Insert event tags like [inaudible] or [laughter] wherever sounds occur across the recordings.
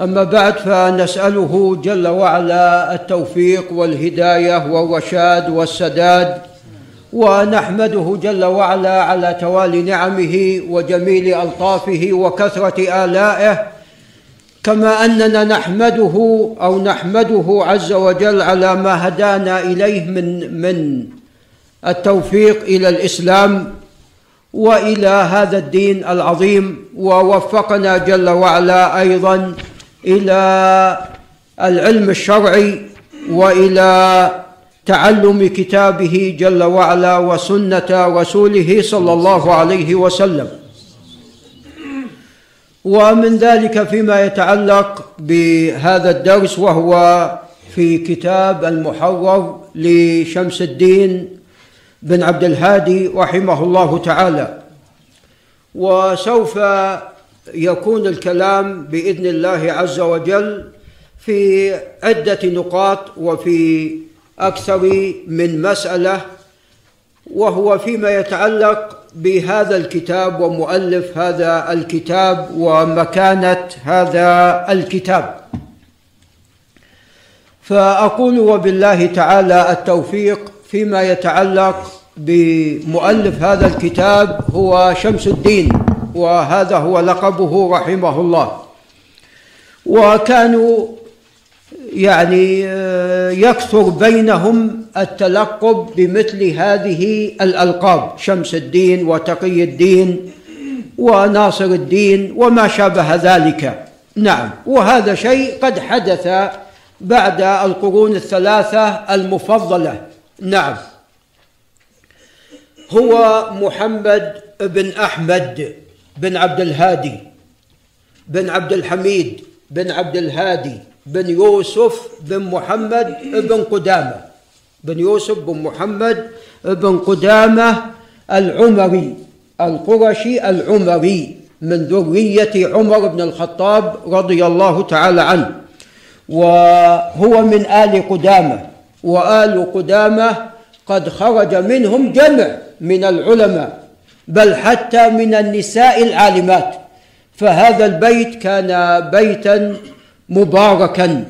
أما بعد فنسأله جل وعلا التوفيق والهداية والرشاد والسداد ونحمده جل وعلا على توالي نعمه وجميل ألطافه وكثرة آلائه كما أننا نحمده أو نحمده عز وجل على ما هدانا إليه من من التوفيق إلى الإسلام وإلى هذا الدين العظيم ووفقنا جل وعلا أيضا إلى العلم الشرعي وإلى تعلم كتابه جل وعلا وسنة رسوله صلى الله عليه وسلم. ومن ذلك فيما يتعلق بهذا الدرس وهو في كتاب المحرر لشمس الدين بن عبد الهادي رحمه الله تعالى. وسوف يكون الكلام بإذن الله عز وجل في عدة نقاط وفي أكثر من مسألة وهو فيما يتعلق بهذا الكتاب ومؤلف هذا الكتاب ومكانة هذا الكتاب. فأقول وبالله تعالى التوفيق فيما يتعلق بمؤلف هذا الكتاب هو شمس الدين. وهذا هو لقبه رحمه الله. وكانوا يعني يكثر بينهم التلقب بمثل هذه الألقاب شمس الدين وتقي الدين وناصر الدين وما شابه ذلك. نعم. وهذا شيء قد حدث بعد القرون الثلاثة المفضلة. نعم. هو محمد بن أحمد. بن عبد الهادي بن عبد الحميد بن عبد الهادي بن يوسف بن محمد بن قدامة. بن يوسف بن محمد بن قدامة العمري القرشي العمري من ذرية عمر بن الخطاب رضي الله تعالى عنه. وهو من آل قدامة وآل قدامة قد خرج منهم جمع من العلماء. بل حتى من النساء العالمات. فهذا البيت كان بيتا مباركا.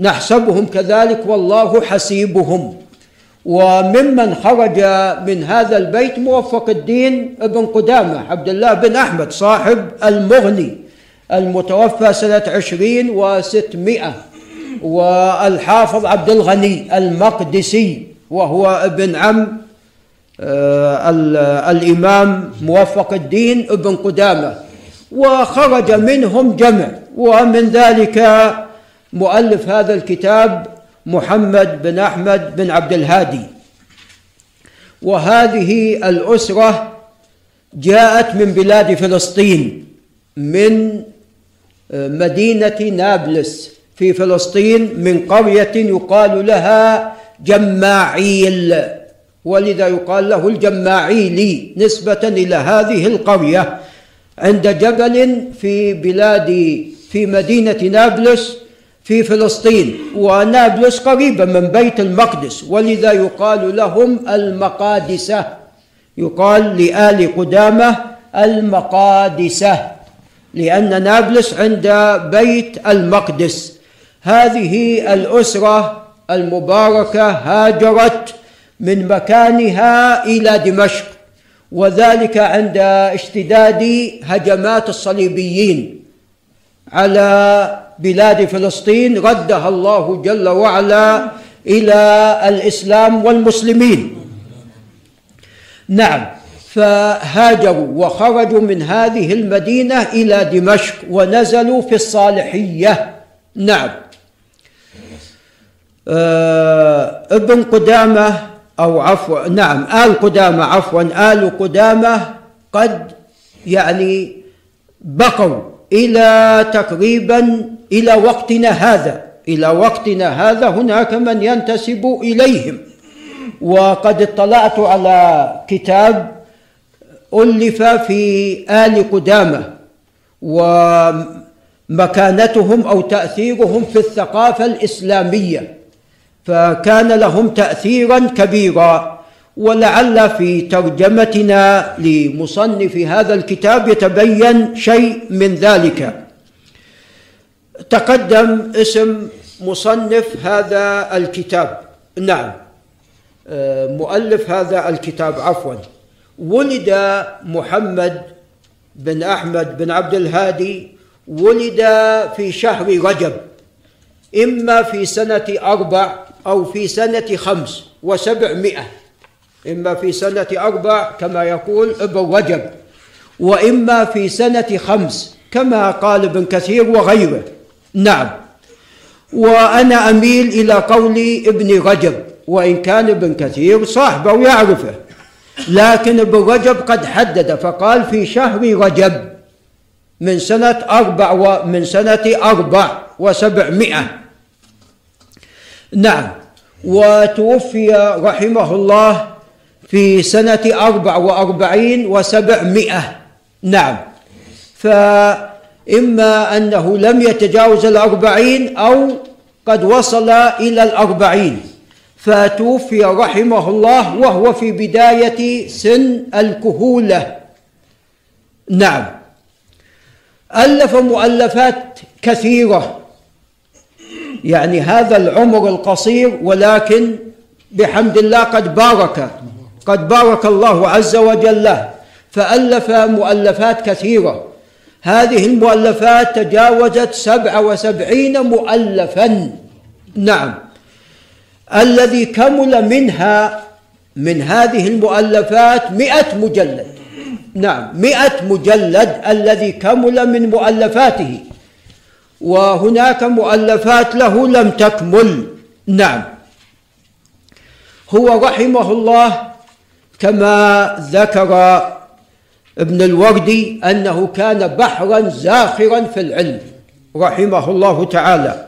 نحسبهم كذلك والله حسيبهم. وممن خرج من هذا البيت موفق الدين ابن قدامة عبد الله بن أحمد صاحب المغني المتوفى سنة عشرين وستمائة والحافظ عبد الغني المقدسي وهو ابن عم الإمام موفق الدين ابن قدامة وخرج منهم جمع ومن ذلك مؤلف هذا الكتاب محمد بن أحمد بن عبد الهادي. وهذه الأسرة جاءت من بلاد فلسطين من مدينة نابلس في فلسطين من قرية يقال لها جماعيل. ولذا يقال له الجماعيلي نسبة إلى هذه القرية عند جبل في بلاد في مدينة نابلس في فلسطين ونابلس قريبة من بيت المقدس. ولذا يقال لهم المقادسة. يقال لآل قدامة المقادسة لأن نابلس عند بيت المقدس. هذه الأسرة المباركة هاجرت من مكانها إلى دمشق وذلك عند اشتداد هجمات الصليبيين على بلاد فلسطين ردها الله جل وعلا إلى الإسلام والمسلمين. نعم فهاجروا وخرجوا من هذه المدينة إلى دمشق ونزلوا في الصالحية. نعم. آه ابن قدامة أو عفوا نعم آل قدامة عفوا آل قدامة قد يعني بقوا إلى تقريبا إلى وقتنا هذا. إلى وقتنا هذا هناك من ينتسب إليهم. وقد اطلعت على كتاب ألف في آل قدامة ومكانتهم أو تأثيرهم في الثقافة الإسلامية. فكان لهم تاثيرا كبيرا. ولعل في ترجمتنا لمصنف هذا الكتاب يتبين شيء من ذلك. تقدم اسم مصنف هذا الكتاب. نعم. آه، مؤلف هذا الكتاب عفوا. ولد محمد بن أحمد بن عبد الهادي. ولد في شهر رجب. إما في سنة أربع أو في سنة خمس وسبعمائة. إما في سنة أربع كما يقول ابن رجب وإما في سنة خمس كما قال ابن كثير وغيره. نعم. وأنا أميل إلى قول ابن رجب وإن كان ابن كثير صاحبه ويعرفه لكن ابن رجب قد حدد فقال في شهر رجب من سنة أربع ومن سنة أربع وسبعمائة. نعم. وتوفي رحمه الله في سنة أربع وأربعين وسبعمائة. نعم. فإما أنه لم يتجاوز الأربعين أو قد وصل إلى الأربعين. فتوفي رحمه الله وهو في بداية سن الكهولة. نعم. ألف مؤلفات كثيرة. يعني هذا العمر القصير ولكن بحمد الله قد بارك قد بارك الله عز وجل له فألف مؤلفات كثيرة. هذه المؤلفات تجاوزت سبع وسبعين مؤلفا. نعم. الذي كمل منها من هذه المؤلفات مئة مجلد. نعم مئة مجلد الذي كمل من مؤلفاته. وهناك مؤلفات له لم تكمل. نعم. هو رحمه الله كما ذكر ابن الوردي أنه كان بحرا زاخرا في العلم رحمه الله تعالى.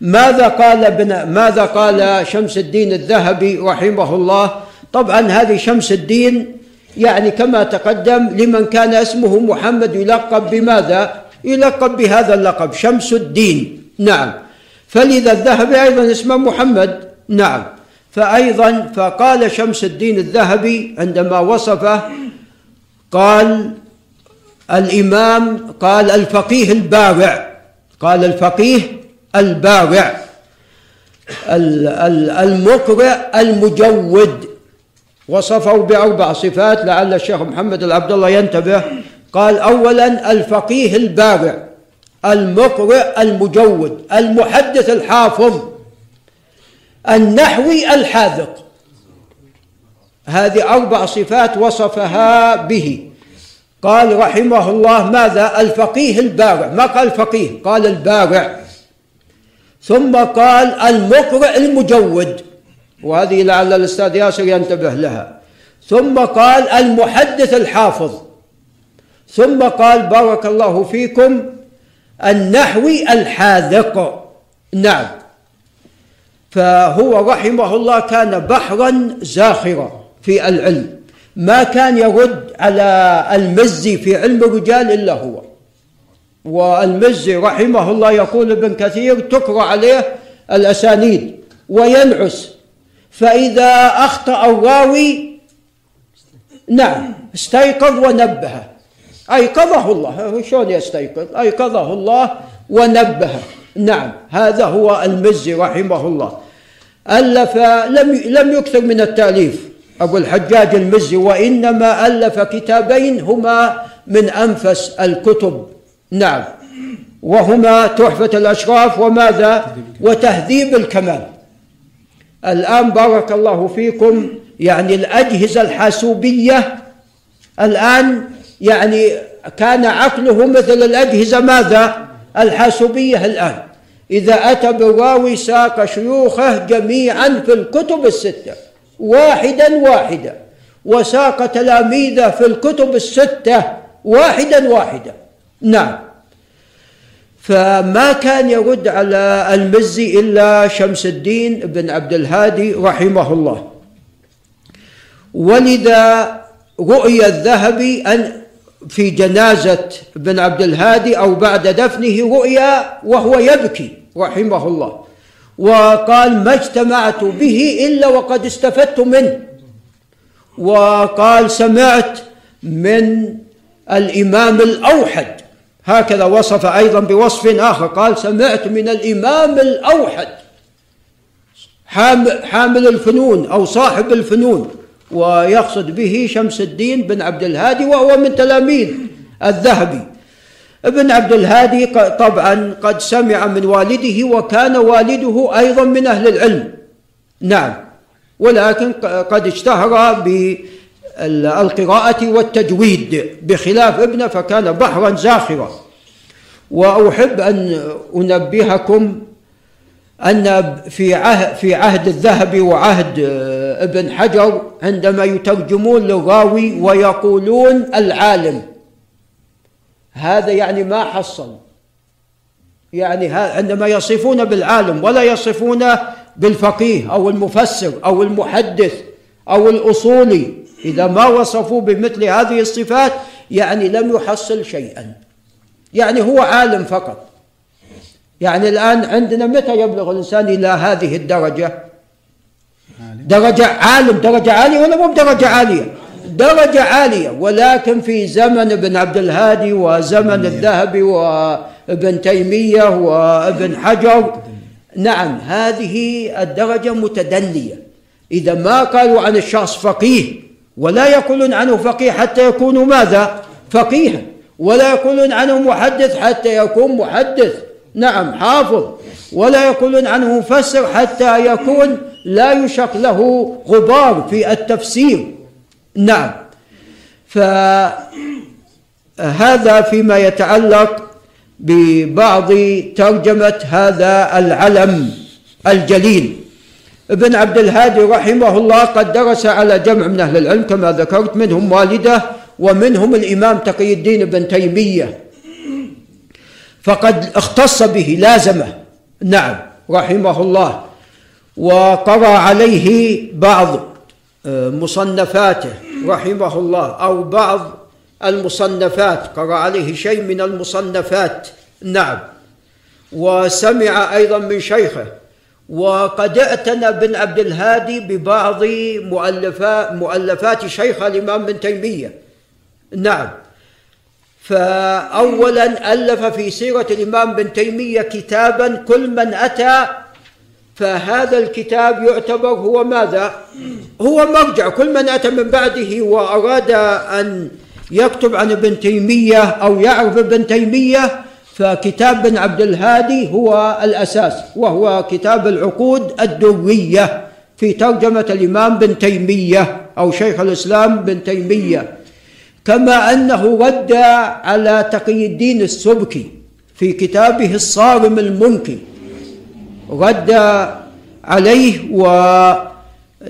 ماذا قال ابن ماذا قال شمس الدين الذهبي رحمه الله؟ طبعا هذه شمس الدين يعني كما تقدم لمن كان اسمه محمد يلقب بماذا؟ يلقب بهذا اللقب. شمس الدين. نعم. فلذا الذهبي أيضا اسمه محمد. نعم. فايضا فقال شمس الدين الذهبي عندما وصفه قال الإمام قال الفقيه البارع. قال الفقيه البارع. المقرئ المجود. وصفه بأربع صفات لعل الشيخ محمد العبد الله ينتبه. قال أولا الفقيه البارع المقرئ المجود المحدث الحافظ النحوي الحاذق. هذه أربع صفات وصفها به. قال رحمه الله ماذا؟ الفقيه البارع. ما قال فقيه؟ قال البارع. ثم قال المقرئ المجود. وهذه لعل الأستاذ ياسر ينتبه لها. ثم قال المحدث الحافظ. ثم قال بارك الله فيكم النحوي الحاذق. نعم. فهو رحمه الله كان بحرا زاخرا في العلم. ما كان يرد على المزي في علم الرجال إلا هو. والمزي رحمه الله يقول ابن كثير تكرى عليه الأسانيد وينعس. فإذا أخطأ الراوي نعم استيقظ ونبه. ايقظه الله. شلون يستيقظ؟ ايقظه الله ونبه. نعم هذا هو المزي رحمه الله. ألف لم لم يكثر من التأليف. أبو الحجاج المزي وإنما ألف كتابين هما من أنفس الكتب. نعم. وهما تحفة الأشراف وماذا؟ وتهذيب الكمال. الآن بارك الله فيكم يعني الأجهزة الحاسوبية الآن يعني كان عقله مثل الأجهزة ماذا؟ الحاسوبية الآن. إذا أتى بالراوي ساق شيوخه جميعا في الكتب الستة واحدا واحدا وساق تلاميذه في الكتب الستة واحدا واحدا. نعم. فما كان يرد على المزي إلا شمس الدين بن عبد الهادي رحمه الله. ولذا رؤي الذهبي أن في جنازة بن عبد الهادي أو بعد دفنه رؤيا وهو يبكي رحمه الله. وقال ما اجتمعت به إلا وقد استفدت منه. وقال سمعت من الإمام الأوحد. هكذا وصف أيضا بوصف آخر. قال سمعت من الإمام الأوحد. حامل الفنون أو صاحب الفنون. ويقصد به شمس الدين بن عبد الهادي وهو من تلاميذ الذهبي. ابن عبد الهادي طبعا قد سمع من والده وكان والده أيضا من أهل العلم. نعم. ولكن قد اشتهر بالقراءة والتجويد بخلاف ابنه فكان بحرا زاخرا. وأحب أن أنبهكم أن في عهد, في عهد الذهبي وعهد ابن حجر عندما يترجمون للراوي ويقولون العالم. هذا يعني ما حصل. يعني عندما يصفون بالعالم ولا يصفون بالفقيه أو المفسر أو المحدث أو الأصولي. إذا ما وصفوا بمثل هذه الصفات يعني لم يحصل شيئا. يعني هو عالم فقط. يعني الآن عندنا متى يبلغ الإنسان إلى هذه الدرجة؟ درجة عالم درجة عالية ولا مو بدرجة عالية؟ درجة عالية ولكن في زمن ابن عبد الهادي وزمن الذهبي وابن تيمية وابن حجر نعم هذه الدرجة متدنية. إذا ما قالوا عن الشخص فقيه ولا يقولون عنه فقيه حتى يكون ماذا؟ فقيها. ولا يقولون عنه محدث حتى يكون محدث. نعم حافظ. ولا يقولون عنه مفسر حتى يكون لا يشق له غبار في التفسير. نعم. فهذا فيما يتعلق ببعض ترجمة هذا العلم الجليل. ابن عبد الهادي رحمه الله قد درس على جمع من أهل العلم كما ذكرت منهم والده ومنهم الإمام تقي الدين بن تيمية. فقد اختص به لازمه. نعم رحمه الله. وقرأ عليه بعض مصنفاته رحمه الله أو بعض المصنفات. قرا عليه شيء من المصنفات. نعم. وسمع أيضا من شيخه. وقد اعتنى بن عبد الهادي ببعض مؤلفات مؤلفات شيخ الإمام بن تيمية. نعم. فاولا ألف في سيرة الإمام بن تيمية كتابا كل من أتى فهذا الكتاب يعتبر هو ماذا؟ هو مرجع كل من أتى من بعده وأراد أن يكتب عن ابن تيمية أو يعرف ابن تيمية فكتاب بن عبد الهادي هو الأساس وهو كتاب العقود الدرية في ترجمة الإمام بن تيمية أو شيخ الإسلام بن تيمية. كما أنه رد على تقي الدين السبكي في كتابه الصارم المنكر رد عليه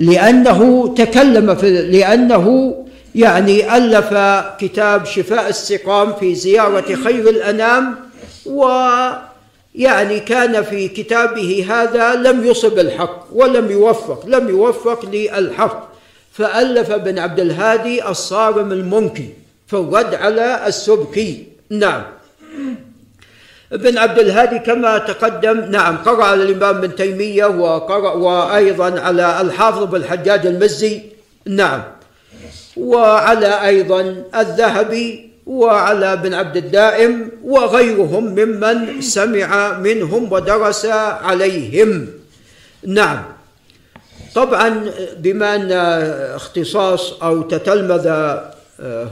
ولأنه تكلم في لأنه يعني ألف كتاب شفاء السقام في زيارة خير الأنام ويعني كان في كتابه هذا لم يصب الحق ولم يوفق لم يوفق للحق. فألف بن عبد الهادي الصارم المنكي في الرد على السبكي. نعم. ابن عبد الهادي كما تقدم نعم قرأ على الإمام ابن تيمية وقرأ وأيضا على الحافظ بن الحجاج المزي. نعم. وعلى أيضا الذهبي وعلى ابن عبد الدائم وغيرهم ممن سمع منهم ودرس عليهم. نعم. طبعا بما أن اختصاص أو تتلمذ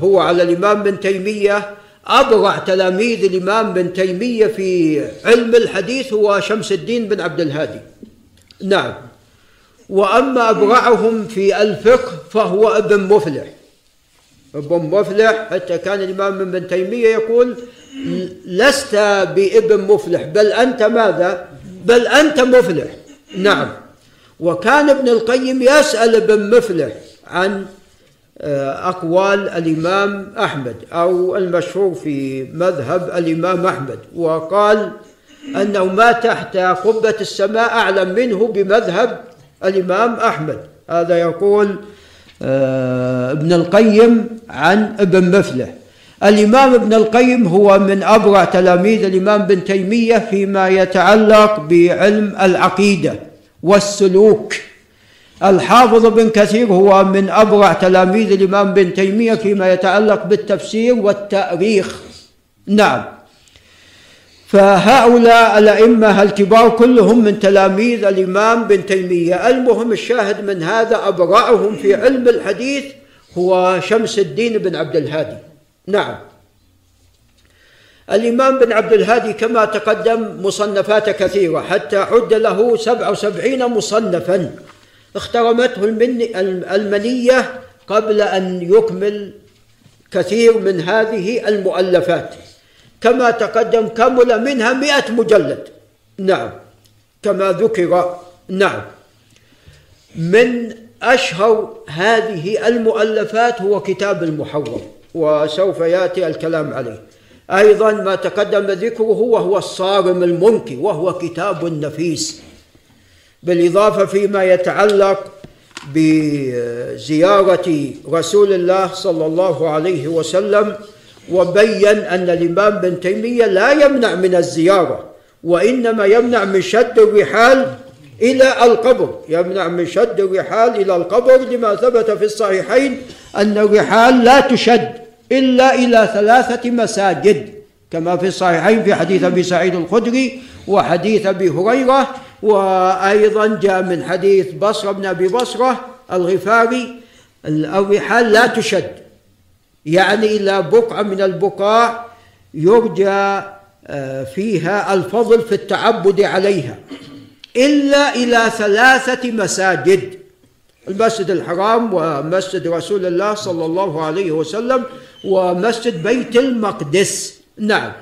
هو على الإمام ابن تيمية أبرع تلاميذ الإمام بن تيمية في علم الحديث هو شمس الدين بن عبد الهادي. نعم. وأما أبرعهم في الفقه فهو ابن مفلح. ابن مفلح حتى كان الإمام بن تيمية يقول لست بابن مفلح بل أنت ماذا؟ بل أنت مفلح. نعم. وكان ابن القيم يسأل ابن مفلح عن آه، أقوال الإمام أحمد أو المشهور في مذهب الإمام أحمد وقال أنه ما تحت قبة السماء أعلم منه بمذهب الإمام أحمد. هذا يقول آه، ابن القيم عن ابن مفلح. الإمام ابن القيم هو من أبرع تلاميذ الإمام بن تيمية فيما يتعلق بعلم العقيدة. والسلوك. الحافظ بن كثير هو من أبرع تلاميذ الإمام بن تيمية فيما يتعلق بالتفسير والتأريخ. نعم. فهؤلاء الأئمة الكبار كلهم من تلاميذ الإمام بن تيمية. المهم الشاهد من هذا أبرعهم في علم الحديث هو شمس الدين بن عبد الهادي. نعم. الإمام بن عبد الهادي كما تقدم مصنفات كثيرة حتى عد له سبع وسبعين مصنفا. اخترمته المنية قبل أن يكمل كثير من هذه المؤلفات. كما تقدم كمل منها مئة مجلد. نعم. كما ذكر نعم. من أشهر هذه المؤلفات هو كتاب المحرم وسوف يأتي الكلام عليه. أيضا ما تقدم ذكره وهو الصارم المنكي وهو كتاب نفيس. بالإضافة فيما يتعلق بزيارة رسول الله صلى الله عليه وسلم وبين أن الإمام بن تيمية لا يمنع من الزيارة وإنما يمنع من شد الرحال إلى القبر. يمنع من شد الرحال إلى القبر لما ثبت في الصحيحين أن الرحال لا تشد. إلا إلى ثلاثة مساجد كما في الصحيحين في حديث أبي سعيد الخدري وحديث أبي هريرة وأيضا جاء من حديث بصرة بن أبي بصرة الغفاري الرحال لا تشد يعني إلى بقعة من البقاع يرجى آه، فيها الفضل في التعبد عليها. إلا إلى ثلاثة مساجد المسجد الحرام ومسجد رسول الله صلى الله عليه وسلم ومسجد بيت المقدس. نعم.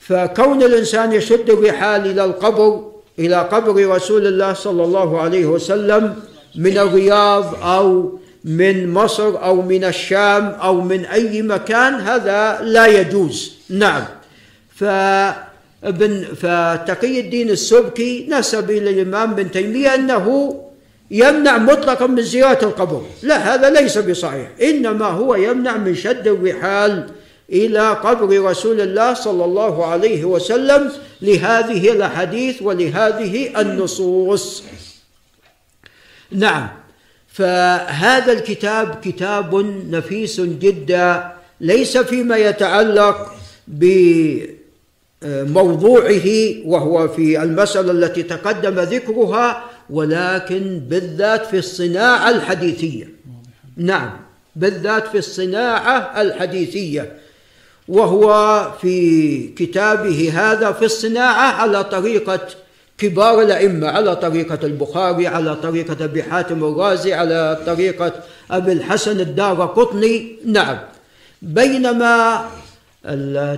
فكون الإنسان يشد الرحال إلى القبر إلى قبر رسول الله صلى الله عليه وسلم من الرياض أو من مصر أو من الشام أو من أي مكان هذا لا يجوز. نعم. فابن فتقي الدين السبكي نسب إلى الإمام بن تيمية أنه يمنع مطلقا من زيارة القبر. لا هذا ليس بصحيح. إنما هو يمنع من شد الرحال إلى قبر رسول الله صلى الله عليه وسلم لهذه الأحاديث ولهذه النصوص. نعم فهذا الكتاب كتاب نفيس جدا ليس فيما يتعلق بموضوعه وهو في المسألة التي تقدم ذكرها ولكن بالذات في الصناعة الحديثية. نعم بالذات في الصناعة الحديثية. وهو في كتابه هذا في الصناعة على طريقة كبار الأئمة على طريقة البخاري على طريقة أبي حاتم الرازي على طريقة أبي الحسن الدار قطني. نعم. بينما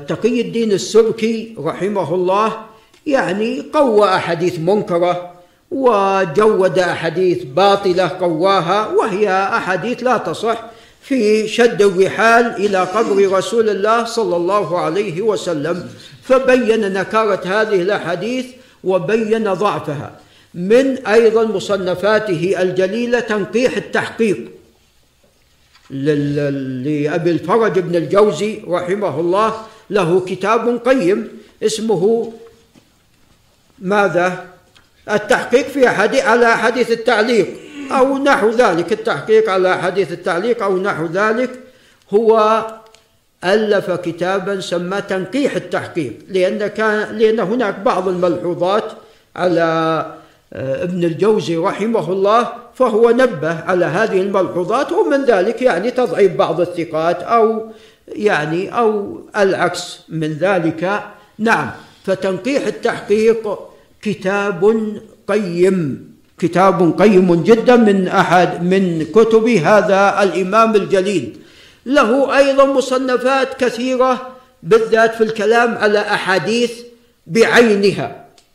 تقي الدين السبكي رحمه الله يعني قوى أحاديث منكرة وجود أحاديث باطلة قواها وهي أحاديث لا تصح في شد الرحال إلى قبر رسول الله صلى الله عليه وسلم فبين نكارة هذه الأحاديث وبين ضعفها. من أيضا مصنفاته الجليلة تنقيح التحقيق. لأبي الفرج بن الجوزي رحمه الله له كتاب قيم اسمه ماذا؟ التحقيق في حديث على حديث التعليق أو نحو ذلك. التحقيق على حديث التعليق أو نحو ذلك هو ألف كتابا سماه تنقيح التحقيق لأن كان لأن هناك بعض الملحوظات على آه، ابن الجوزي رحمه الله فهو نبه على هذه الملحوظات ومن ذلك يعني تضعيف بعض الثقات أو يعني أو العكس من ذلك. نعم فتنقيح التحقيق كتاب قيم. كتاب قيم جدا من أحد من كتب هذا الإمام الجليل. له أيضا مصنفات كثيرة بالذات في الكلام على أحاديث بعينها.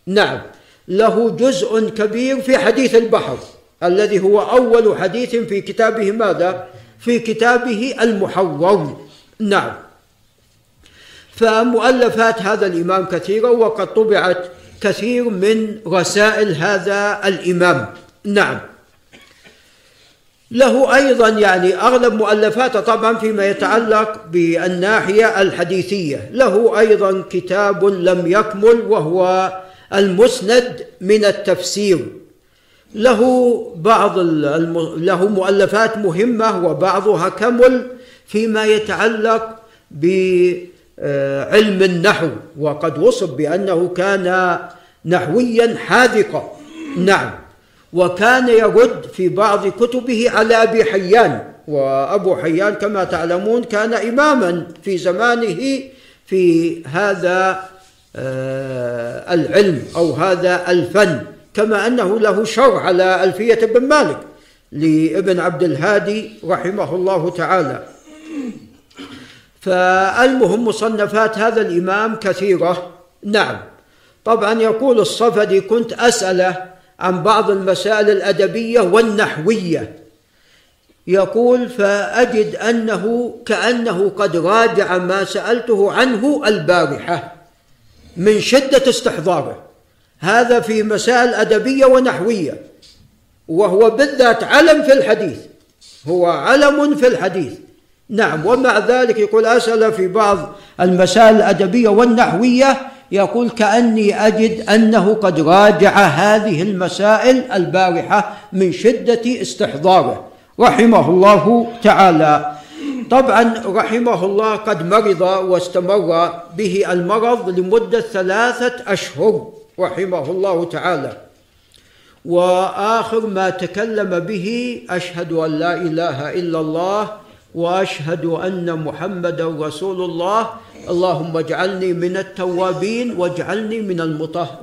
نعم. له جزء كبير في حديث البحر الذي هو أول حديث في كتابه ماذا؟ في كتابه المحرر نعم. فمؤلفات هذا الإمام كثيرة وقد طبعت كثير من رسائل هذا الإمام. نعم. له أيضا يعني أغلب مؤلفاته طبعا فيما يتعلق بالناحية الحديثية. له أيضا كتاب لم يكمل وهو المسند من التفسير. له بعض الم... له مؤلفات مهمة وبعضها كمل فيما يتعلق ب علم النحو وقد وصف بأنه كان نحويا حاذقا. نعم. وكان يرد في بعض كتبه على أبي حيان. وأبو حيان كما تعلمون كان إماما في زمانه في هذا آه، العلم أو هذا الفن. كما أنه له شر على ألفية بن مالك لابن عبد الهادي رحمه الله تعالى. فالمهم مصنفات هذا الإمام كثيرة. نعم. طبعا يقول الصفدي كنت أسأله عن بعض المسائل الأدبية والنحوية. يقول فأجد أنه كأنه قد راجع ما سألته عنه البارحة من شدة استحضاره. هذا في مسائل أدبية ونحوية وهو بالذات علم في الحديث هو علم في الحديث. نعم ومع ذلك يقول أسأل في بعض المسائل الأدبية والنحوية يقول كأني أجد أنه قد راجع هذه المسائل البارحة من شدة استحضاره. رحمه الله تعالى. طبعا رحمه الله قد مرض واستمر به المرض لمدة ثلاثة أشهر رحمه الله تعالى. وآخر ما تكلم به أشهد أن لا إله إلا الله وأشهد أن محمدا رسول الله. اللهم اجعلني من التوابين واجعلني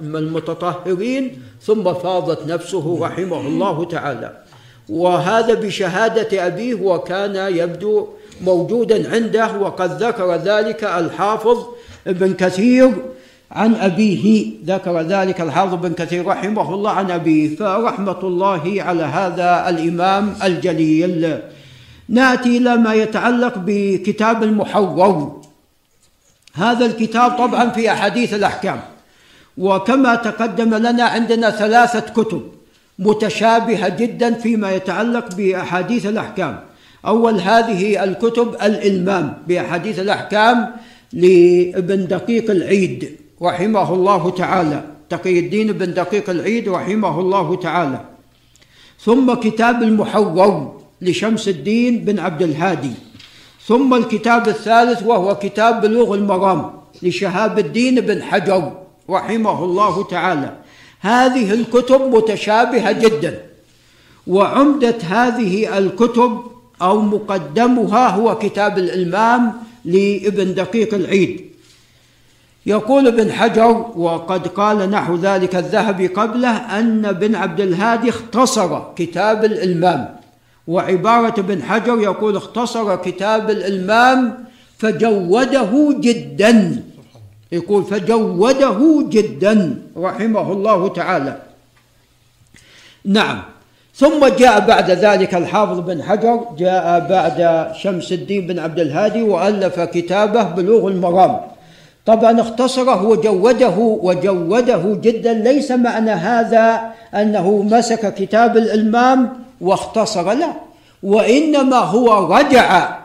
من المتطهرين. ثم فاضت نفسه رحمه الله تعالى. وهذا بشهادة ابيه وكان يبدو موجودا عنده. وقد ذكر ذلك الحافظ ابن كثير عن أبيه. ذكر ذلك الحافظ بن كثير رحمه الله عن أبيه. فرحمة الله على هذا الإمام الجليل. ناتي إلى ما يتعلق بكتاب المحور هذا الكتاب طبعا في أحاديث الأحكام. وكما تقدم لنا عندنا ثلاثة كتب متشابهة جدا فيما يتعلق بأحاديث الأحكام. أول هذه الكتب الإلمام بأحاديث الأحكام لابن دقيق العيد رحمه الله تعالى. تقي الدين بن دقيق العيد رحمه الله تعالى. ثم كتاب المحور لشمس الدين بن عبد الهادي. ثم الكتاب الثالث وهو كتاب بلوغ المرام لشهاب الدين بن حجر رحمه الله تعالى. هذه الكتب متشابهة جدا. وعمدة هذه الكتب أو مقدمها هو كتاب الإلمام لابن دقيق العيد. يقول ابن حجر وقد قال نحو ذلك الذهبي قبله أن بن عبد الهادي اختصر كتاب الإلمام وعبارة ابن حجر يقول اختصر كتاب الإلمام فجوده جدا. يقول فجوده جدا رحمه الله تعالى. نعم. ثم جاء بعد ذلك الحافظ بن حجر جاء بعد شمس الدين بن عبد الهادي وألف كتابه بلوغ المرام. طبعا اختصره وجوده وجوده جدا ليس معنى هذا أنه مسك كتاب الإلمام واختصر لا وإنما هو رجع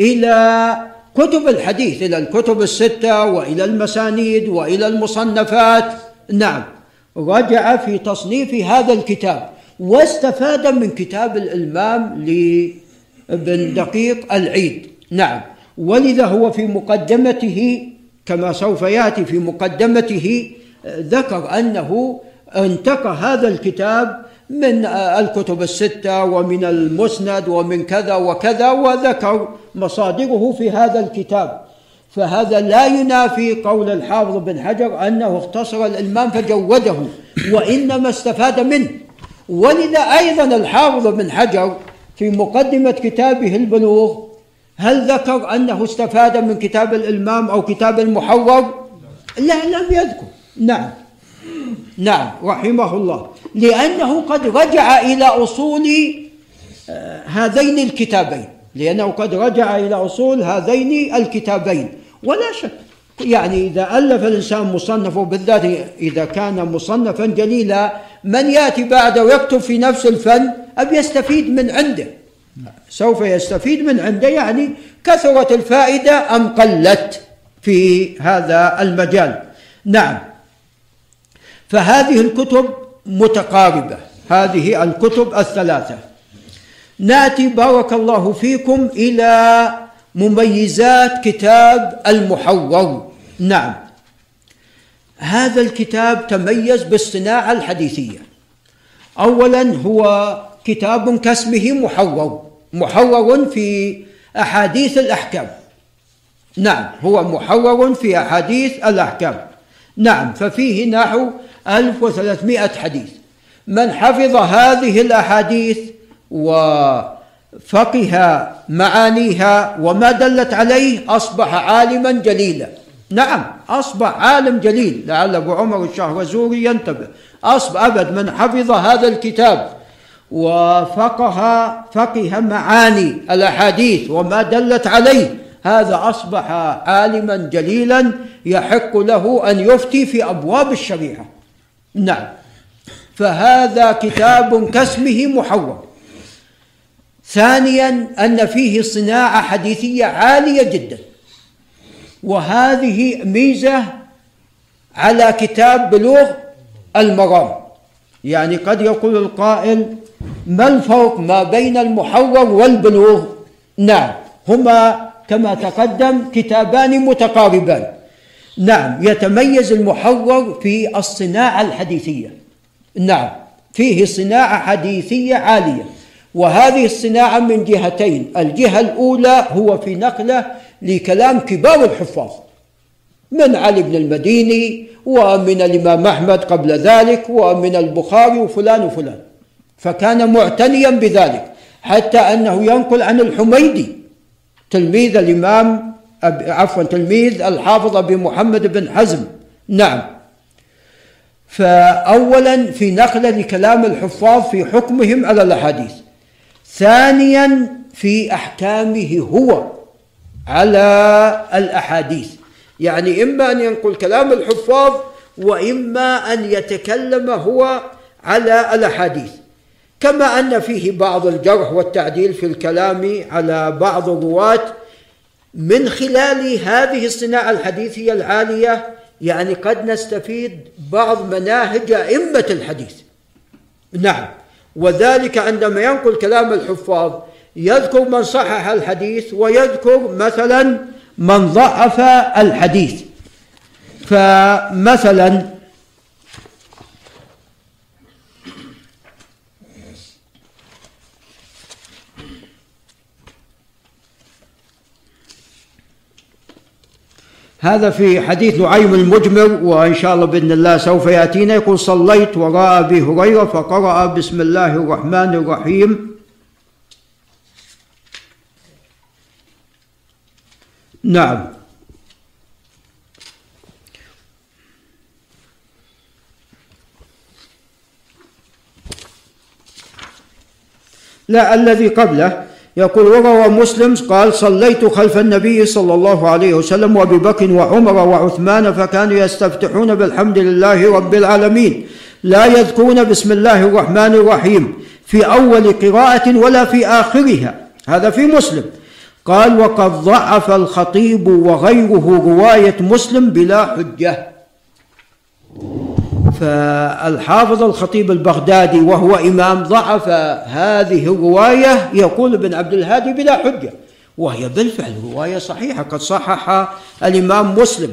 إلى كتب الحديث إلى الكتب الستة وإلى المسانيد وإلى المصنفات. نعم رجع في تصنيف هذا الكتاب واستفاد من كتاب الإلمام لابن دقيق العيد. نعم ولذا هو في مقدمته كما سوف يأتي في مقدمته ذكر أنه انتقى هذا الكتاب من الكتب الستة ومن المسند ومن كذا وكذا وذكر مصادره في هذا الكتاب. فهذا لا ينافي قول الحافظ بن حجر أنه اختصر الإلمام فجوده وإنما استفاد منه. ولذا أيضا الحافظ بن حجر في مقدمة كتابه البلوغ هل ذكر أنه استفاد من كتاب الإلمام أو كتاب المحور؟ لا لم يذكر. نعم. نعم رحمه الله. لأنه قد رجع إلى أصول آه، هذين الكتابين. لأنه قد رجع إلى أصول هذين الكتابين. ولا شك يعني إذا ألف الإنسان مصنفه بالذات إذا كان مصنفا جليلا من يأتي بعده ويكتب في نفس الفن أب يستفيد من عنده؟ سوف يستفيد من عنده يعني كثرت الفائدة أم قلت في هذا المجال. نعم. فهذه الكتب متقاربة. هذه الكتب الثلاثة. ناتي بارك الله فيكم إلى مميزات كتاب المحور. نعم. هذا الكتاب تميز بالصناعة الحديثية. أولا هو كتاب كاسمه محور. محور في أحاديث الأحكام. نعم هو محور في أحاديث الأحكام. نعم ففيه نحو 1300 حديث. من حفظ هذه الأحاديث وفقه معانيها وما دلت عليه أصبح عالما جليلا. نعم أصبح عالم جليل. لعل أبو عمر الشهرزوري ينتبه. أصبح أبد من حفظ هذا الكتاب وفقه فقه معاني الأحاديث وما دلت عليه. هذا أصبح عالما جليلا يحق له أن يفتي في أبواب الشريعة. نعم. فهذا كتاب كاسمه محور ثانيا أن فيه صناعة حديثية عالية جدا. وهذه ميزة على كتاب بلوغ المرام. يعني قد يقول القائل ما الفرق ما بين المحور والبلوغ؟ نعم. هما كما تقدم كتابان متقاربان. نعم يتميز المحور في الصناعة الحديثية. نعم فيه صناعة حديثية عالية. وهذه الصناعة من جهتين الجهة الأولى هو في نقلة لكلام كبار الحفاظ من علي بن المديني ومن الإمام أحمد قبل ذلك ومن البخاري وفلان وفلان. فكان معتنيا بذلك حتى أنه ينقل عن الحميدي تلميذ الإمام عفوا تلميذ الحافظ أبي محمد بن حزم. نعم. فأولا في نقل لكلام الحفاظ في حكمهم على الأحاديث. ثانيا في أحكامه هو على الأحاديث. يعني إما أن ينقل كلام الحفاظ وإما أن يتكلم هو على الأحاديث. كما أن فيه بعض الجرح والتعديل في الكلام على بعض الرواة من خلال هذه الصناعة الحديثية العالية يعني قد نستفيد بعض مناهج أئمة الحديث. نعم. وذلك عندما ينقل كلام الحفاظ يذكر من صحح الحديث ويذكر مثلا من ضعف الحديث. فمثلا هذا في حديث نعيم المجمر وإن شاء الله بإذن الله سوف يأتينا. يقول صليت وراء أبي هريرة فقرأ بسم الله الرحمن الرحيم. نعم. لا الذي قبله. يقول وروى مسلم قال صليت خلف النبي صلى الله عليه وسلم وأبي بكر وعمر وعثمان فكانوا يستفتحون بالحمد لله رب العالمين. لا يذكرون بسم الله الرحمن الرحيم في أول قراءة ولا في آخرها. هذا في مسلم. قال وقد ضعف الخطيب وغيره رواية مسلم بلا حجة. فالحافظ الخطيب البغدادي وهو إمام ضعف هذه الرواية يقول ابن عبد الهادي بلا حجة وهي بالفعل رواية صحيحة قد صحح الإمام مسلم.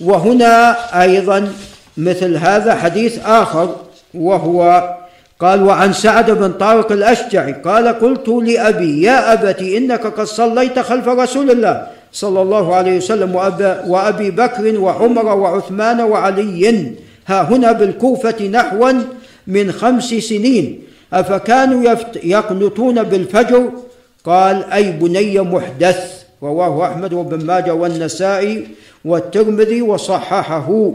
وهنا أيضا مثل هذا حديث آخر وهو قال وعن سعد بن طارق الأشجعي قال قلت لأبي يا أبتي إنك قد صليت خلف رسول الله صلى الله عليه وسلم وأبي بكر وعمر وعثمان وعلي ها هنا بالكوفة نحوا من خمس سنين. أفكانوا يقنطون بالفجر؟ قال أي بني محدث. رواه أحمد وابن ماجه والنسائي والترمذي وصححه.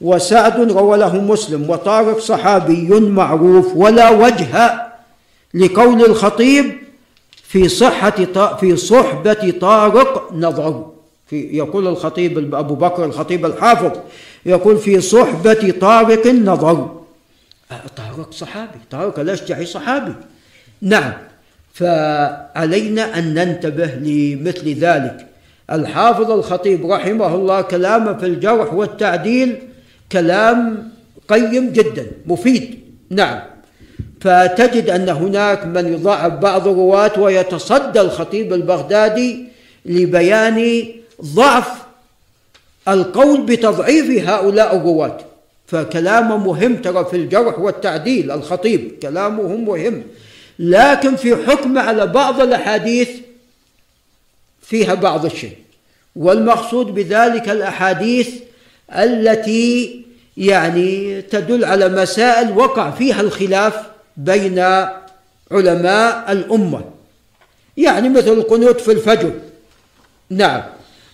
وسعد روى له مسلم وطارق صحابي معروف. ولا وجه لقول الخطيب في صحة في صحبة طارق نظر. في يقول الخطيب أبو بكر الخطيب الحافظ يقول في صحبة طارق النظر. آه، طارق صحابي طارق الأشجعي صحابي. نعم فعلينا أن ننتبه لمثل ذلك. الحافظ الخطيب رحمه الله كلامه في الجرح والتعديل كلام قيم جدا مفيد. نعم فتجد أن هناك من يضاعف بعض الرواة ويتصدى الخطيب البغدادي لبيان ضعف القول بتضعيف هؤلاء الرواة. فكلامه مهم ترى في الجرح والتعديل الخطيب كلامه مهم. لكن في حكم على بعض الأحاديث فيها بعض الشيء. والمقصود بذلك الأحاديث التي يعني تدل على مسائل وقع فيها الخلاف بين علماء الأمة. يعني مثل القنوت في الفجر. نعم.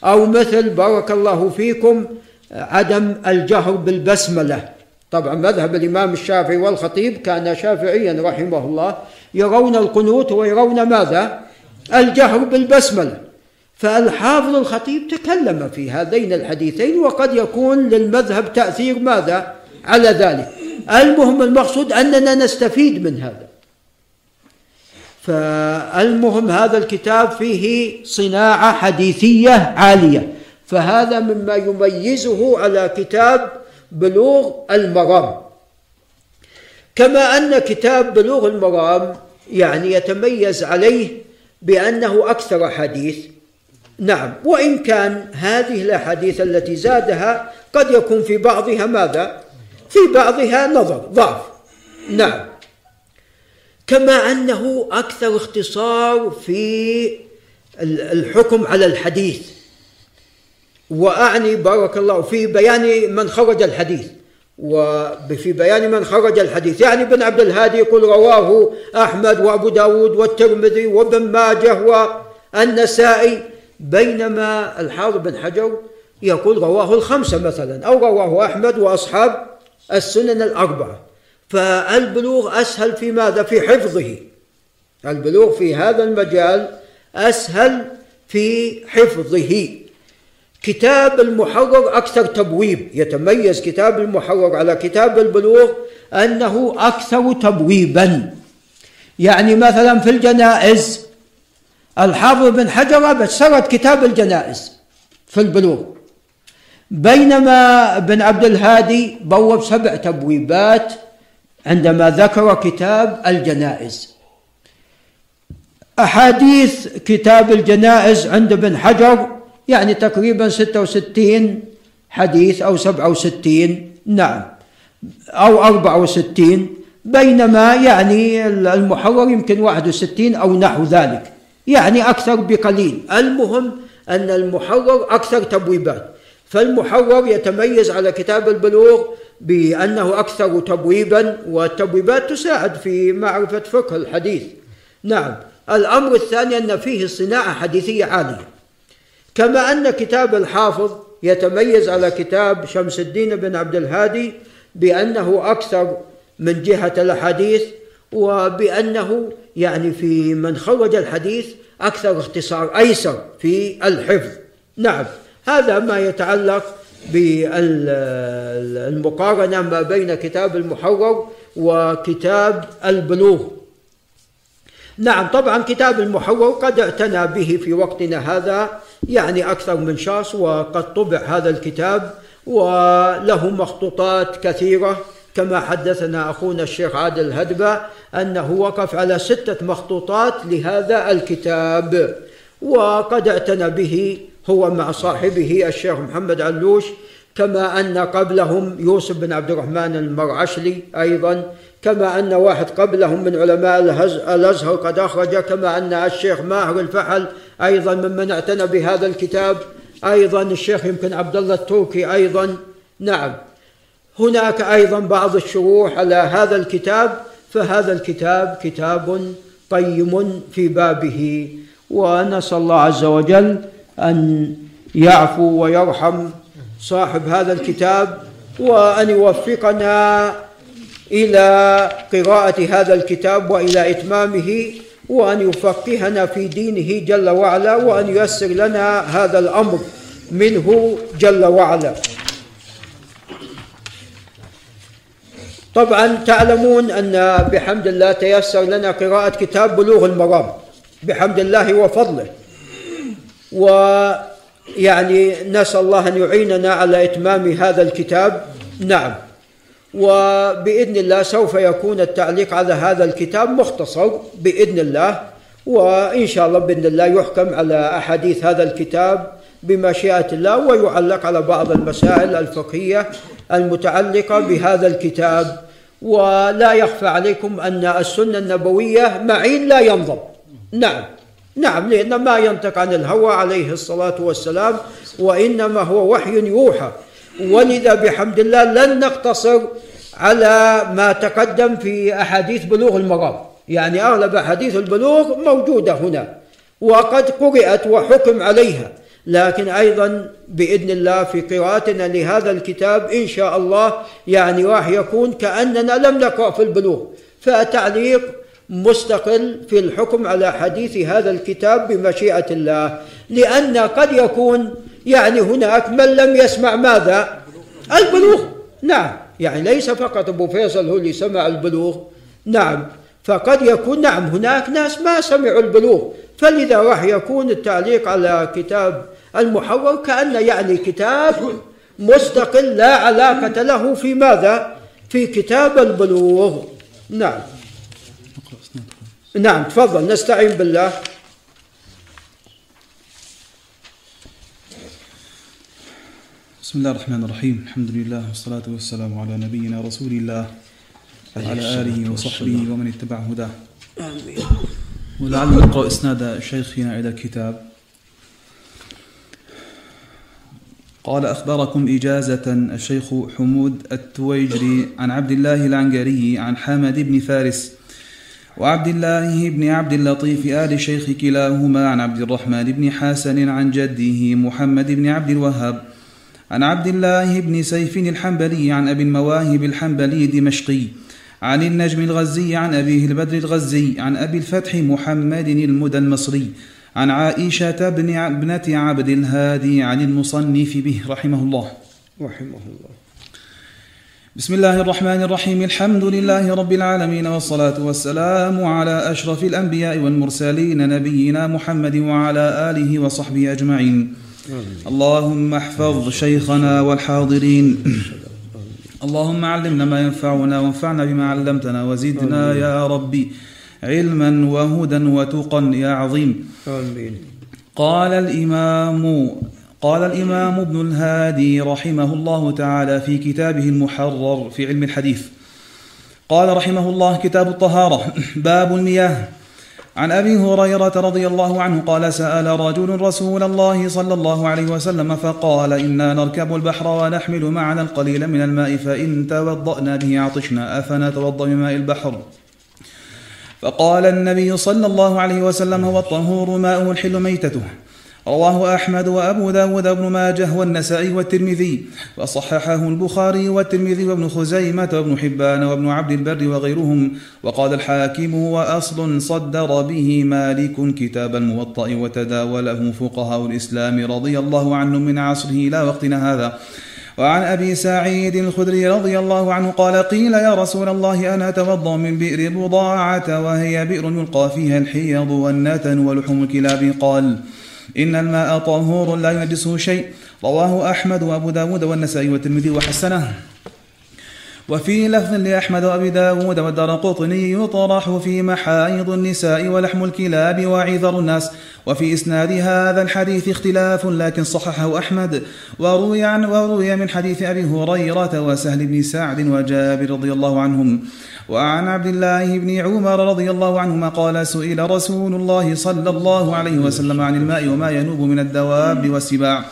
أو مثل بارك الله فيكم عدم الجهر بالبسملة. طبعا مذهب الإمام الشافعي والخطيب كان شافعيا رحمه الله يرون القنوت ويرون ماذا؟ الجهر بالبسملة. فالحافظ الخطيب تكلم في هذين الحديثين وقد يكون للمذهب تأثير ماذا؟ على ذلك. المهم المقصود أننا نستفيد من هذا. فالمهم هذا الكتاب فيه صناعة حديثية عالية. فهذا مما يميزه على كتاب بلوغ المرام. كما أن كتاب بلوغ المرام يعني يتميز عليه بأنه أكثر حديث. نعم وإن كان هذه الأحاديث التي زادها قد يكون في بعضها ماذا؟ في بعضها نظر ضعف. نعم. كما أنه أكثر اختصار في الحكم على الحديث. وأعني بارك الله في بيان من خرج الحديث. وفي بيان من خرج الحديث. يعني ابن عبد الهادي يقول رواه أحمد وأبو داود والترمذي وابن ماجه والنسائي. بينما الحافظ بن حجر يقول رواه الخمسة مثلا أو رواه أحمد وأصحاب السنن الأربعة. فالبلوغ أسهل في ماذا؟ في حفظه. البلوغ في هذا المجال أسهل في حفظه. كتاب المحرر أكثر تبويب. يتميز كتاب المحرر على كتاب البلوغ أنه أكثر تبويبا. يعني مثلا في الجنائز الحافظ بن حجر سرد كتاب الجنائز في البلوغ. بينما ابن عبد الهادي بوب سبع تبويبات عندما ذكر كتاب الجنائز. أحاديث كتاب الجنائز عند ابن حجر يعني تقريبا 66 حديث أو 67 نعم أو 64 بينما يعني المحرر يمكن 61 أو نحو ذلك يعني أكثر بقليل. المهم أن المحرر أكثر تبويبات فالمحرر يتميز على كتاب البلوغ بأنه أكثر تبويبا والتبويبات تساعد في معرفة فقه الحديث. نعم الأمر الثاني أن فيه صناعة حديثية عالية. كما أن كتاب الحافظ يتميز على كتاب شمس الدين بن عبد الهادي بأنه أكثر من جهة الأحاديث وبأنه يعني في من خرج الحديث أكثر اختصار أيسر في الحفظ. نعم هذا ما يتعلق بالمقارنة ما بين كتاب المحرر وكتاب البلوغ نعم طبعا كتاب المحرر قد اعتنى به في وقتنا هذا يعني أكثر من شخص وقد طبع هذا الكتاب وله مخطوطات كثيرة كما حدثنا أخونا الشيخ عادل الهدبة أنه وقف على ستة مخطوطات لهذا الكتاب وقد اعتنى به هو مع صاحبه الشيخ محمد علوش كما أن قبلهم يوسف بن عبد الرحمن المرعشلي أيضا كما أن واحد قبلهم من علماء الأزهر قد أخرج كما أن الشيخ ماهر الفحل أيضا ممن اعتنى بهذا الكتاب أيضا الشيخ يمكن عبد الله التركي أيضا. نعم. هناك أيضا بعض الشروح على هذا الكتاب فهذا الكتاب كتاب قيم في بابه ونسأل الله عز وجل أن يعفو ويرحم صاحب هذا الكتاب وأن يوفقنا إلى قراءة هذا الكتاب وإلى إتمامه وأن يفقهنا في دينه جل وعلا وأن ييسر لنا هذا الأمر منه جل وعلا. طبعا تعلمون أن بحمد الله تيسر لنا قراءة كتاب بلوغ المرام. بحمد الله وفضله. ويعني نسأل الله أن يعيننا على إتمام هذا الكتاب. نعم. وبإذن الله سوف يكون التعليق على هذا الكتاب مختصر بإذن الله وإن شاء الله بإذن الله يحكم على أحاديث هذا الكتاب بمشيئة الله ويعلق على بعض المسائل الفقهية المتعلقة بهذا الكتاب. ولا يخفى عليكم أن السنة النبوية معين لا ينضب نعم. نعم لأن ما ينطق عن الهوى عليه الصلاة والسلام وإنما هو وحي يوحى. ولذا بحمد الله لن نقتصر على ما تقدم في أحاديث بلوغ المرام. يعني أغلب أحاديث البلوغ موجودة هنا وقد قرأت وحكم عليها. لكن أيضا بإذن الله في قراءتنا لهذا الكتاب إن شاء الله يعني راح يكون كأننا لم نقرأ في البلوغ. فتعليق مستقل في الحكم على حديث هذا الكتاب بمشيئة الله لأن قد يكون يعني هناك من لم يسمع ماذا؟ البلوغ. نعم. يعني ليس فقط أبو فيصل هو اللي سمع البلوغ. نعم. فقد يكون نعم هناك ناس ما سمعوا البلوغ. فلذا راح يكون التعليق على كتاب المحرر كأن يعني كتاب مستقل لا علاقة له في ماذا؟ في كتاب البلوغ. نعم. نعم تفضل نستعين بالله. بسم الله الرحمن الرحيم. الحمد لله والصلاة والسلام على نبينا رسول الله وعلى آله وصحبه ومن اتبع هداه. آمين. ولعل نقرأ إسناد شيخنا إلى الكتاب. قال أخبركم إجازة الشيخ حمود التويجري عن عبد الله العنقري عن حامد بن فارس وعبد الله بن عبد اللطيف آل شيخ كلاهما عن عبد الرحمن بن حسن عن جده محمد بن عبد الوهاب عن عبد الله بن سيف الحنبلي عن أبي المواهب الحنبلي دمشقي عن النجم الغزي عن أبيه البدر الغزي عن أبي الفتح محمد المدى المصري عن عائشة بن ابنة عبد الهادي عن المصنف به رحمه الله. رحمه الله. بسم الله الرحمن الرحيم. الحمد لله رب العالمين والصلاة والسلام على أشرف الأنبياء والمرسلين نبينا محمد وعلى آله وصحبه أجمعين. اللهم احفظ شيخنا والحاضرين. اللهم علمنا ما ينفعنا وانفعنا بما علمتنا وزدنا يا ربي علما وهدى وتقا يا عظيم. آمين. قال الإمام قال الإمام ابن الهادي رحمه الله تعالى في كتابه المحرر في علم الحديث. قال رحمه الله كتاب الطهارة [clears throat] باب المياه. عن أبي هريرة رضي الله عنه قال سأل رجل رسول الله صلى الله عليه وسلم فقال إنا نركب البحر ونحمل معنا القليل من الماء فإن توضأنا به عطشنا افنتوضا بماء البحر؟ فقال النبي صلى الله عليه وسلم هو الطهور ماء الحل ميتته. رواه أحمد وأبو داود بن ماجه والنسائي والترمذي وصححه البخاري والترمذي وابن خزيمة وابن حبان وابن عبد البر وغيرهم وقال الحاكم هو أصل صدر به مالك كتاب الموطأ وتداوله فقهاء الإسلام رضي الله عنهم من عصره إلى وقتنا هذا. وعن أبي سعيد الخدري رضي الله عنه قال قيل يا رسول الله أنا أتوضأ من بئر بضاعة وهي بئر يلقى فيها الحيض والنتن ولحوم الكلاب؟ قال إن الماء طهور لا ينجسه شيء. رواه أحمد وأبو داود والنسائي والترمذي وحسنه. وفي لفظ لأحمد وأبي داود والدار قطني يطرح في محايض النساء ولحم الكلاب وعذر الناس. وفي إسناد هذا الحديث اختلاف لكن صححه أحمد. وروي, عن وروي من حديث أبي هريرة وسهل بن سعد وجابر رضي الله عنهم. وعن عبد الله بن عمر رضي الله عنهما قال سئل رسول الله صلى الله عليه وسلم عن الماء وما ينوب من الدواب والسباع.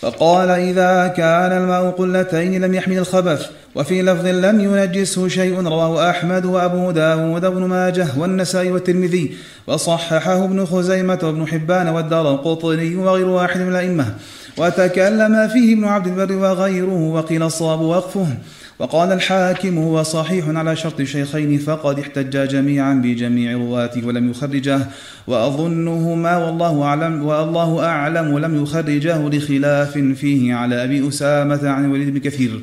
فقال إذا كان الماء قلتين لم يحمل الخبث وفي لفظ لم ينجسه شيء رواه أحمد وأبو داود بن ماجه والنسائي والترمذي وصححه ابن خزيمة وابن حبان والدار القطني وغير واحد من الأئمة. وتكلم فيه ابن عبد البر وغيره وقيل الصواب وقفه. وقال الحاكم هو صحيح على شرط الشيخين فقد احتجا جميعا بجميع رواته ولم يخرجه وأظنهما والله أعلم والله أعلم لم يخرجه لخلاف فيه على أبي أسامة عن الوليد بن كثير.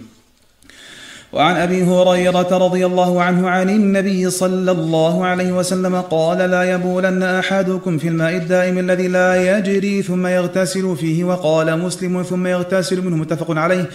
وعن أبي هريرة رضي الله عنه عن النبي صلى الله عليه وسلم قال لا يبولن أحدكم في الماء الدائم الذي لا يجري ثم يغتسل فيه. وقال مسلم ثم يغتسل منه. متفق عليه.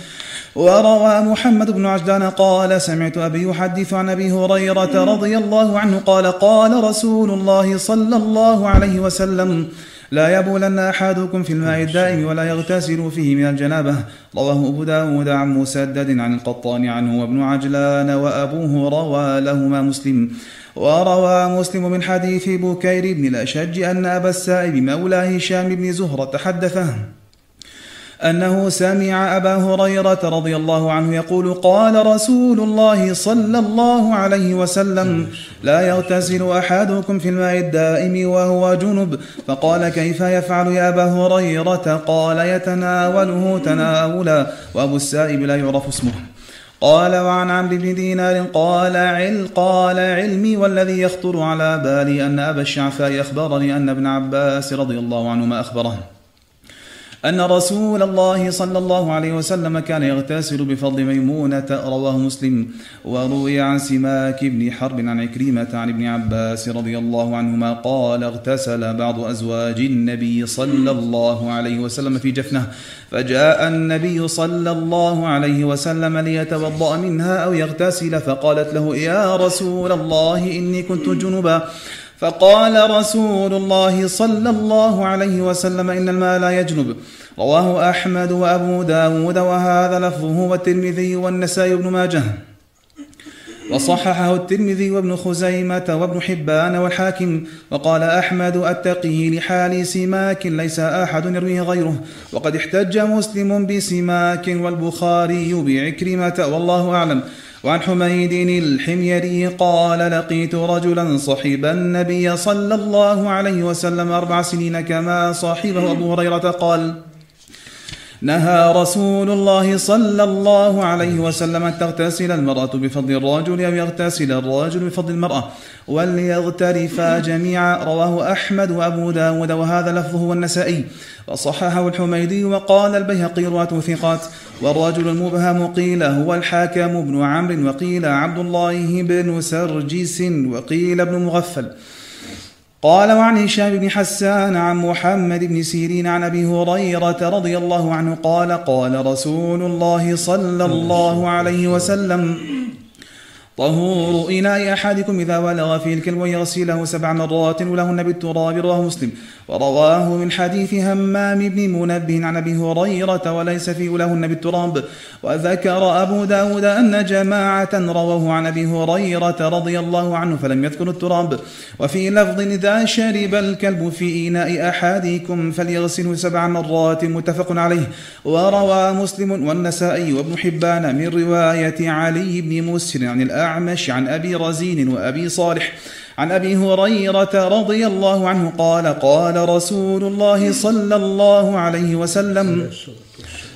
وروى محمد بن عجلان قال سمعت أبي يحدث عن أبي هريرة رضي الله عنه قال قال رسول الله صلى الله عليه وسلم لا يبولن أحدكم في الماء الدائم ولا يغتسل فيه من الجنابة. رواه أبو داود عن مسدد عن القطان عنه وابن عجلان وأبوه روى لهما مسلم. وروى مسلم من حديث بكير بن الأشج أن أبا السائب مولى هشام بن زهرة حدثه أنه سمع أبا هريرة رضي الله عنه يقول قال رسول الله صلى الله عليه وسلم لا يغتسل أحدكم في الماء الدائم وهو جنب. فقال كيف يفعل يا أبا هريرة؟ قال يتناوله تناولا. وأبو السائب لا يعرف اسمه. قال وعن عمرو بن دينار قال عل قال علمي والذي يخطر على بالي أن أبا الشعفاء أخبرني أن ابن عباس رضي الله عنهما أخبره. أن رسول الله صلى الله عليه وسلم كان يغتسل بفضل ميمونة رواه مسلم. وروي عن سماك بن حرب عن عكريمة عن ابن عباس رضي الله عنهما قال اغتسل بعض أزواج النبي صلى الله عليه وسلم في جفنه فجاء النبي صلى الله عليه وسلم ليتوضأ منها أو يغتسل فقالت له يا رسول الله إني كنت جنبا. فقال رسول الله صلى الله عليه وسلم إن الماء لا يجنب. رواه أحمد وأبو داود وهذا لفظه والترمذي والنسائي بن ماجه. وصححه الترمذي وابن خزيمة وابن حبان والحاكم. وقال أحمد التقي لحال سماك ليس أحد يرويه غيره. وقد احتج مسلم بسماك والبخاري بعكرمة والله أعلم. وعن حميد الحميري قال لقيت رجلا صحب النبي صلى الله عليه وسلم أربع سنين كما صاحبه أبو هريرة قال نهى رسول الله صلى الله عليه وسلم أن تغتسل المرأة بفضل الرجل أو يغتسل الرجل بفضل المرأة وليغترفا جميعا. رواه أحمد وأبو داود وهذا لفظه والنسائي وصححه الحميدي وقال البيهقي رواة ثقات. والرجل المبهم قيل هو الحاكم بن عمرو وقيل عبد الله بن سرجس وقيل ابن مغفل. قال وعن هشام بن حسان عن محمد بن سيرين عن أبي هريرة رضي الله عنه قال قال رسول الله صلى الله عليه وسلم طهور إناء أحدكم إذا ولغ فيه الكلب ويغسله سبع مرات ولهن بالتراب رواه مسلم ورواه من حديث همام بن منبه عن أبي هريرة وليس فيه لهن بالتراب وذكر أبو داود أن جماعة رواه عن أبي هريرة رضي الله عنه فلم يذكر التراب. وفي لفظ إذا شرب الكلب في إناء أحدكم فليغسله سبع مرات متفق عليه. وروى مسلم والنسائي وابن حبان من رواية علي بن مسر عن الأعمش عن أبي رزين وأبي صالح. عن أبي هريرة رضي الله عنه قال قال رسول الله صلى الله عليه وسلم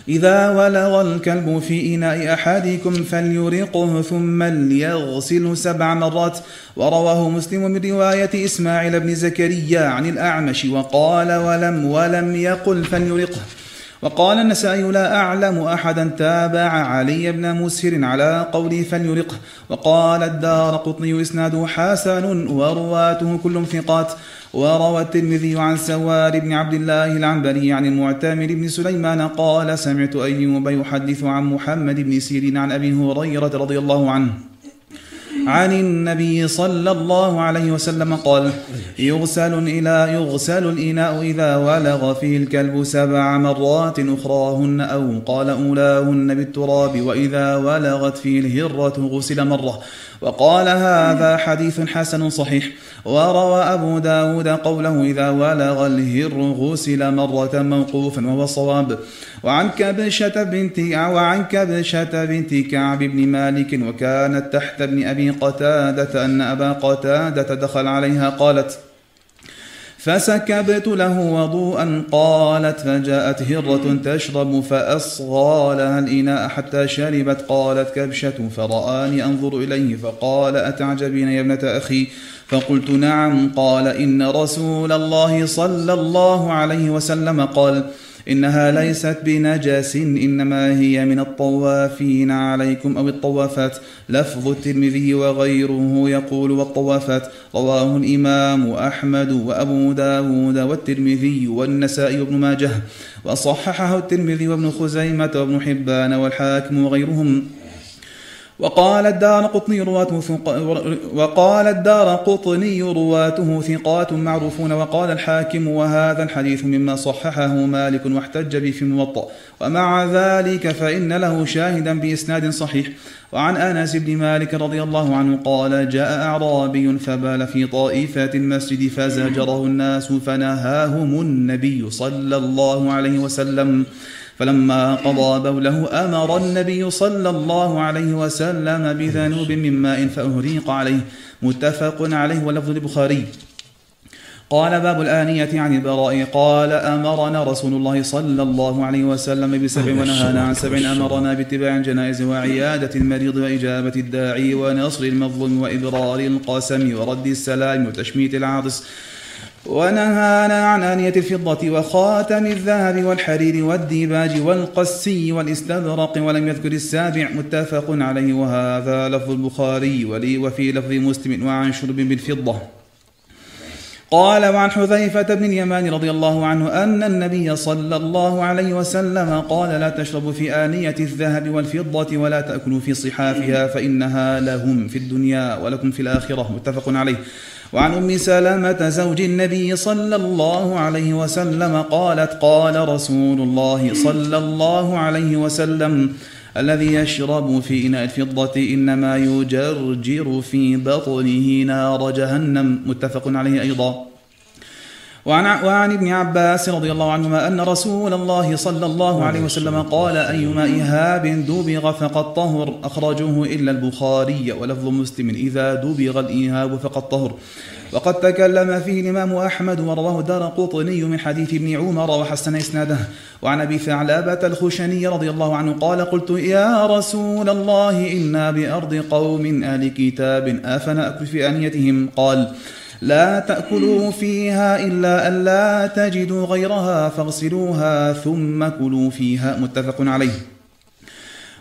إذا ولغ الكلب في إناء أحدكم فليرقه ثم ليغسله سبع مرات. ورواه مسلم من رواية إسماعيل بن زكريا عن الأعمش وقال ولم ولم يقل فليرقه. وقال النسائي لا أعلم أحدا تابع علي بن مسهر على قوله فليرقه. وقال الدار قطني إسناده حسن ورواته كلهم ثقات. وروى الترمذي عن سوار بن عبد الله العنبري عن المعتمر بن سليمان قال سمعت أيوب يحدث عن محمد بن سيرين عن أبي هريرة رضي الله عنه. عن النبي صلى الله عليه وسلم قال يغسل إلى يغسل الإناء إذا ولغ فيه الكلب سبع مرات أخراهن أو قال أولاهن بالتراب وإذا ولغت فيه الهرة غسل مرة. وقال هذا حديث حسن صحيح. وروى أبو داود قوله إذا ولغ الهر غسل مرة موقوفا وهو الصواب وعن كبشة بنت وعن كبشة بنت كعب بن مالك وكانت تحت ابن أبي قتادة أن أبا قتادة دخل عليها قالت فسكبت له وضوءا قالت فجاءت هرة تشرب فأصغى لها الإناء حتى شربت قالت كبشة فرآني أنظر إليه فقال أتعجبين يا ابنة أخي؟ فقلت نعم قال إن رسول الله صلى الله عليه وسلم قال إنها ليست بنجس إنما هي من الطوافين عليكم أو الطوافات. لفظ الترمذي وغيره يقول والطوافات. رواه الإمام أحمد وأبو داود والترمذي والنسائي وابن ماجه. وصححه الترمذي وابن خزيمة وابن حبان والحاكم وغيرهم. وقال الدار قطني رواته وقال الدار قطني رواته ثقات معروفون وقال الحاكم وهذا الحديث مما صححه مالك واحتج به في الموطأ. ومع ذلك فإن له شاهدا بإسناد صحيح. وعن أنس بن مالك رضي الله عنه قال جاء أعرابي فبال في طائفة المسجد فزجره الناس فنهاهم النبي صلى الله عليه وسلم. فلما قضى بوله أمر النبي صلى الله عليه وسلم بذنوب من ماء فأهريق عليه. متفق عليه ولفظ البخاري قال باب الآنية عن البراء. قال أمرنا رسول الله صلى الله عليه وسلم بسبع ونهانا عن سبع. أمرنا باتباع الجنائز وعيادة المريض وإجابة الداعي ونصر المظلوم وإبرار القسم ورد السلام وتشميت العاطس. ونهانا عن آنية الفضة وخاتم الذهب والحرير والديباج والقسي والاستبرق ولم يذكر السابع متفق عليه. وهذا لفظ البخاري ولي وفي لفظ مسلم وعن شرب بالفضة. قال وعن حذيفة بن اليمان رضي الله عنه أن النبي صلى الله عليه وسلم قال لا تشربوا في آنية الذهب والفضة ولا تأكلوا في صحافها فإنها لهم في الدنيا ولكم في الآخرة. متفق عليه. وعن أم سلمة زوج النبي صلى الله عليه وسلم قالت قال رسول الله صلى الله عليه وسلم الذي يشرب في إناء الفضة إنما يجرجر في بطنه نار جهنم. متفق عليه أيضا. وعن, وعن ابن عباس رضي الله عنهما أن رسول الله صلى الله عليه وسلم قال أيما إهاب دبغ فقد طهر أخرجوه إلا البخاري ولفظ مسلم إذا دبغ الإيهاب فقد طهر. وقد تكلم فيه الإمام أحمد ورواه دار قطني من حديث ابن عمر وحسن إسناده. وعن أبي ثعلبة الخشني رضي الله عنه قال قلت يا رسول الله إنا بأرض قوم أهل كتاب أفنأكل في آنيتهم؟ قال لا تأكلوا فيها إلا أن لا تجدوا غيرها فاغسلوها ثم كلوا فيها متفق عليه.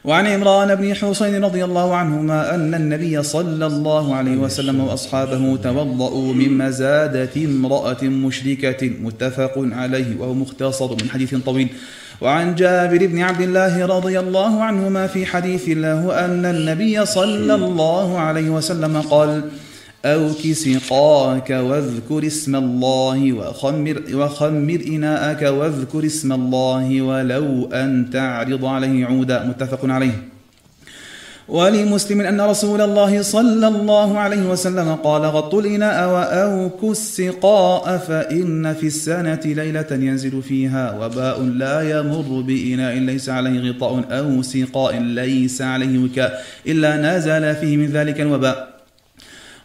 وعن عمران بن حسين رضي الله عنهما أن النبي صلى الله عليه وسلم وأصحابه توضأوا من مزادة امرأة مشركة متفق عليه وهو مختصر من حديث طويل. وعن جابر بن عبد الله رضي الله عنهما في حديث له أن النبي صلى الله عليه وسلم قال أوك سقاك واذكر اسم الله وخمر, وخمر إناءك واذكر اسم الله ولو أن تعرض عليه عودا. متفق عليه. ولمسلم أن رسول الله صلى الله عليه وسلم قال غطوا الإناء وأوكوا السقاء فإن في السنة ليلة ينزل فيها وباء لا يمر بإناء ليس عليه غطاء أو سقاء ليس عليه وكاء إلا نزل فيه من ذلك الوباء.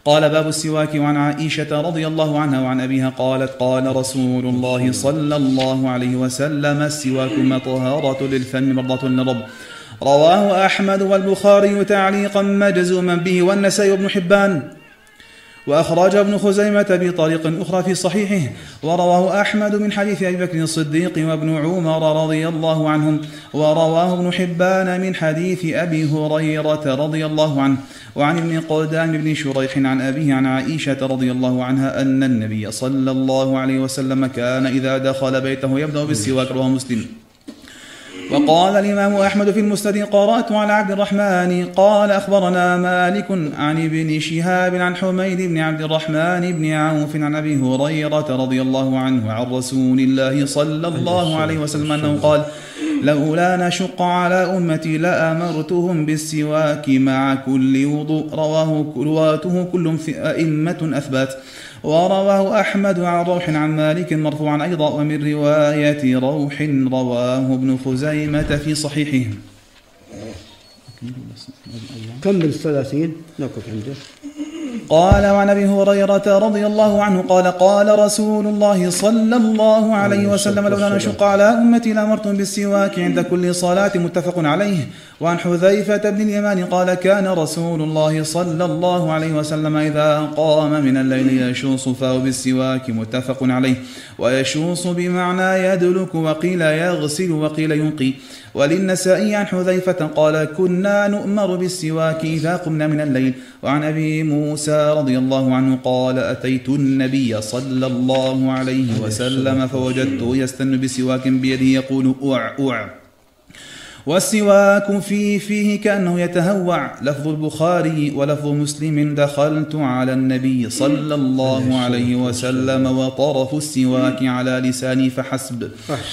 قال باب السواك وعن عائشة رضي الله عنها وعن أبيها قالت قال رسول الله صلى الله عليه وسلم السواك مطهرة للفم مرضة للرب. رواه أحمد والبخاري تعليقا مجزوما به والنسائي بن حبان. وأخرج ابن خزيمة بطريق أخرى في صحيحه ورواه أحمد من حديث أبي بكر الصديق وابن عمر رضي الله عنهم ورواه ابن حبان من حديث أبي هريرة رضي الله عنه وعن ابن قدام بن شريح عن أبيه عن عائشة رضي الله عنها أن النبي صلى الله عليه وسلم كان إذا دخل بيته يبدأ بالسواك رواه مسلم. وقال الإمام أحمد في المسند قرأت على عبد الرحمن قال أخبرنا مالك عن ابن شهاب عن حميد بن عبد الرحمن بن عوف عن أبي هريرة رضي الله عنه عن رسول الله صلى الله عليه وسلم أنه قال لولا نشق على أمتي لأمرتهم بالسواك مع كل وضوء رواه رواته كل أئمة أثبات. ورواه أحمد عن روح عن مالك مرفوعا أيضا ومن رواية روح رواه ابن خزيمة في صحيحه كمل الثلاثين؟ نقف عنده قال وعن أبي هريرة رضي الله عنه قال قال رسول الله صلى الله عليه وسلم لولا أن أشق على أمتي لامرتم بالسواك عند كل صلاة متفق عليه. وعن حذيفة بن اليمان قال كان رسول الله صلى الله عليه وسلم إذا قام من الليل يشوص فاه بالسواك متفق عليه. ويشوص بمعنى يدلك وقيل يغسل وقيل ينقي. وللنسائي عن حذيفة قال كنا نؤمر بالسواك إذا قمنا من الليل. وعن أبي موسى رضي الله عنه قال أتيت النبي صلى الله عليه وسلم فوجدته يستن بسواك بيده يقول أوع أوع والسواك في فيه كأنه يتهوع. لفظ البخاري ولفظ مسلم دخلت على النبي صلى الله عليه وسلم وطرف السواك على لساني فحسب.